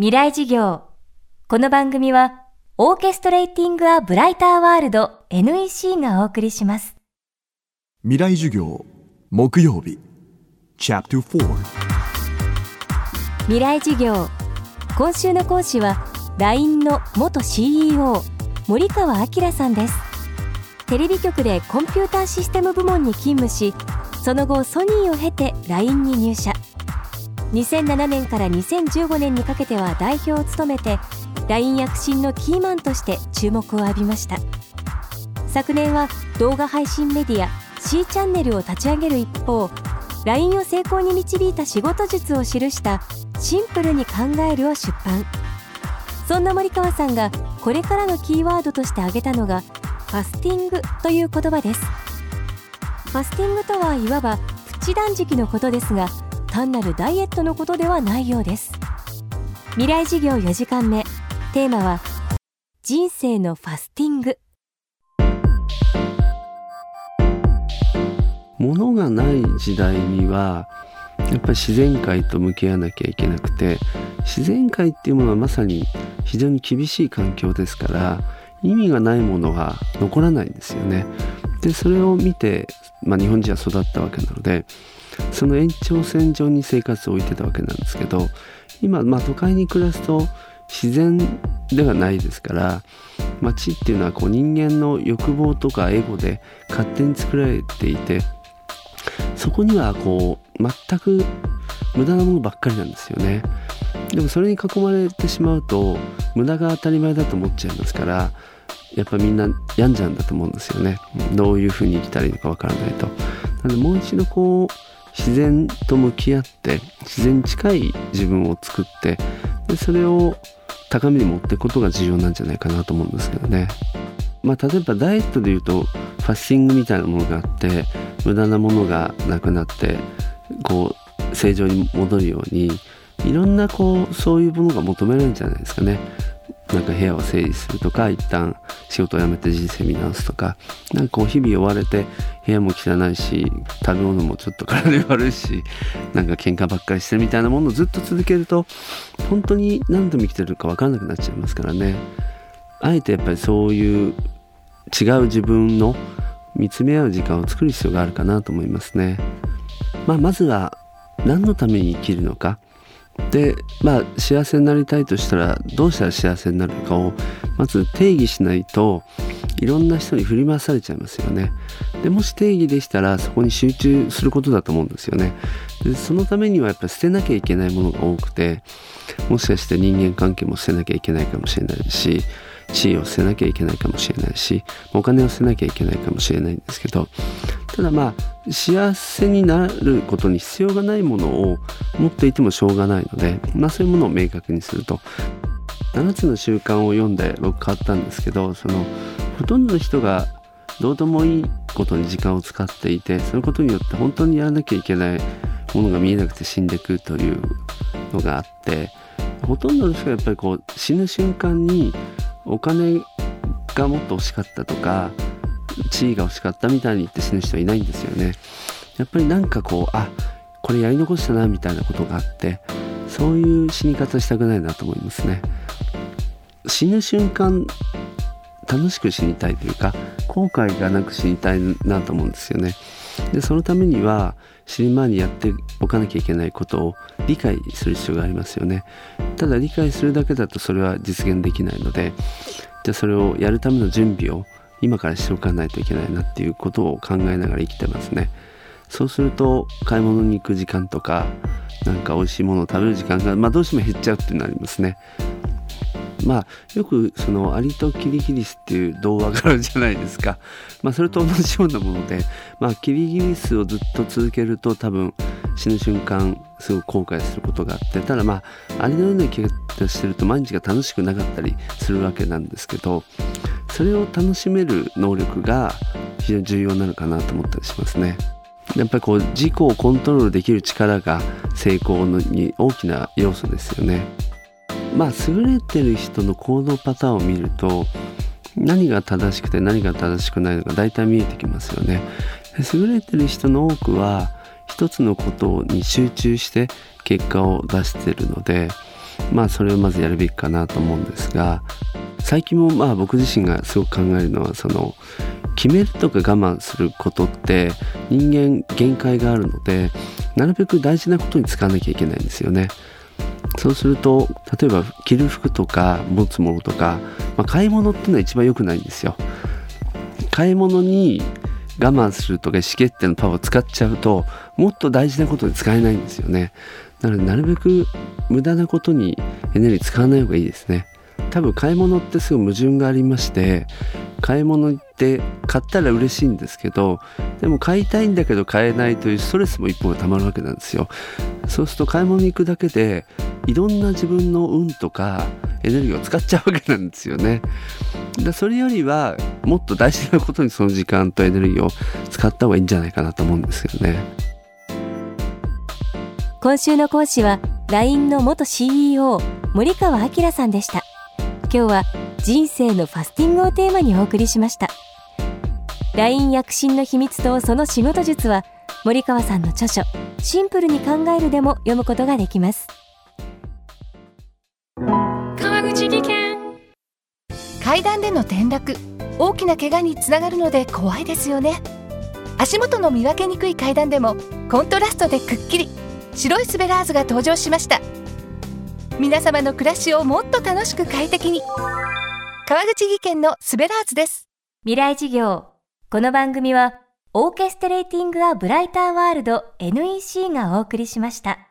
未来事業。この番組はオーケストレーティング・ア・ブライター・ワールド NEC がお送りします。未来授業木曜日。チャプター4未来事業。今週の講師は LINE の元 CEO 森川明さんです。テレビ局でコンピューターシステム部門に勤務しその後ソニーを経て LINE に入社2007年から2015年にかけては代表を務めて LINE 躍進のキーマンとして注目を浴びました。昨年は動画配信メディア C チャンネルを立ち上げる一方 LINE を成功に導いた仕事術を記した「シンプルに考える」を出版。そんな森川さんがこれからのキーワードとして挙げたのがファスティングという言葉です。ファスティングとはいわばプチ断食のことですが単なるダイエットのことではないようです。未来事業4時間目。テーマは人生のファスティング。物がない時代にはやっぱり自然界と向き合わなきゃいけなくて自然界っていうものはまさに非常に厳しい環境ですから意味がないものは残らないんですよね。でそれを見て、まあ、日本人は育ったわけなのでその延長線上に生活を置いてたわけなんですけど今、まあ、都会に暮らすと自然ではないですから街っていうのはこう人間の欲望とかエゴで勝手に作られていてそこにはこう全く無駄なものばっかりなんですよね。でもそれに囲まれてしまうと無駄が当たり前だと思っちゃいますからやっぱみんな病んじゃうんだと思うんですよね。どういうふうに生きたらいいのかわからないと。なのでもう一度こう自然と向き合って自然に近い自分を作ってでそれを高みに持っていくことが重要なんじゃないかなと思うんですけどね。まあ、例えばダイエットでいうとファッシングみたいなものがあって無駄なものがなくなってこう正常に戻るようにいろんなこうそういうものが求められるんじゃないですかね。なんか部屋を整理するとか一旦仕事を辞めて人生見直すとかなんかこう日々追われて部屋も汚いし食べ物もちょっと体に悪いしなんか喧嘩ばっかりしてるみたいなものをずっと続けると本当に何度も生きてるか分からなくなっちゃいますからねあえてやっぱりそういう違う自分の見つめ合う時間を作る必要があるかなと思いますね。まあ、まずは何のために生きるのかでまあ幸せになりたいとしたらどうしたら幸せになるかをまず定義しないといろんな人に振り回されちゃいますよね。でもし定義でしたらそこに集中することだと思うんですよね。でそのためにはやっぱ捨てなきゃいけないものが多くてもしかして人間関係も捨てなきゃいけないかもしれないし地位を捨てなきゃいけないかもしれないしお金を捨てなきゃいけないかもしれないんですけどただまあ幸せになることに必要がないものを持っていてもしょうがないので、まあ、そういうものを明確にすると。7つの習慣を読んで僕変わったんですけどそのほとんどの人がどうでもいいことに時間を使っていてそのことによって本当にやらなきゃいけないものが見えなくて死んでいくというのがあってほとんどの人がやっぱりこう死ぬ瞬間にお金がもっと欲しかったとか地位が欲しかったみたいに言って死ぬ人はいないんですよね。やっぱりなんかこうあこれやり残したなみたいなことがあってそういう死に方したくないなと思いますね。死ぬ瞬間楽しく死にたいというか後悔がなく死にたいなと思うんですよね。でそのためには死ぬ前にやっておかなきゃいけないことを理解する必要がありますよね。ただ理解するだけだとそれは実現できないのでじゃあそれをやるための準備を今からしておかないといけないなっていうことを考えながら生きてますね。そうすると買い物に行く時間とかなんか美味しいものを食べる時間が、まあ、どうしても減っちゃうってなりますね。まあよくそのアリとキリギリスっていう童話があるじゃないですか。まあそれと同じようなもので、まあキリギリスをずっと続けると多分死ぬ瞬間すごく後悔することがあってただまあアリのような生き方してると毎日が楽しくなかったりするわけなんですけどそれを楽しめる能力が非常に重要なのかなと思ったりしますね。やっぱりこう自己をコントロールできる力が成功に大きな要素ですよね。まあ優れてる人の行動パターンを見ると何が正しくて何が正しくないのか大体見えてきますよね。優れてる人の多くは一つのことに集中して結果を出してるのでまあそれをまずやるべきかなと思うんですが最近もまあ僕自身がすごく考えるのはその決めるとか我慢することって人間限界があるのでなるべく大事なことに使わなきゃいけないんですよね。そうすると例えば着る服とか持つものとか、まあ、買い物っていうのは一番良くないんですよ。買い物に我慢するとか意思決定のパワーを使っちゃうともっと大事なことに使えないんですよね。なのでなるべく無駄なことにエネルギー使わない方がいいですね。多分買い物ってすごい矛盾がありまして買い物行って買ったら嬉しいんですけどでも買いたいんだけど買えないというストレスも一方でたまるわけなんですよ。そうすると買い物に行くだけでいろんな自分の運とかエネルギーを使っちゃうわけなんですよね。だそれよりはもっと大事なことにその時間とエネルギーを使った方がいいんじゃないかなと思うんですけどね。今週の講師は LINE の元 CEO 森川明さんでした。今日は人生のファスティングをテーマにお送りしました。LINE 躍進の秘密とその仕事術は森川さんの著書シンプルに考えるでも読むことができます。川口技研。階段での転落大きな怪我につながるので怖いですよね。足元の見分けにくい階段でもコントラストでくっきり。白いスベラーズが登場しました皆様の暮らしをもっと楽しく快適に。川口技研のスベラーズです。未来事業。この番組はオーケストレーティング・ア・ブライター・ワールド NEC がお送りしました。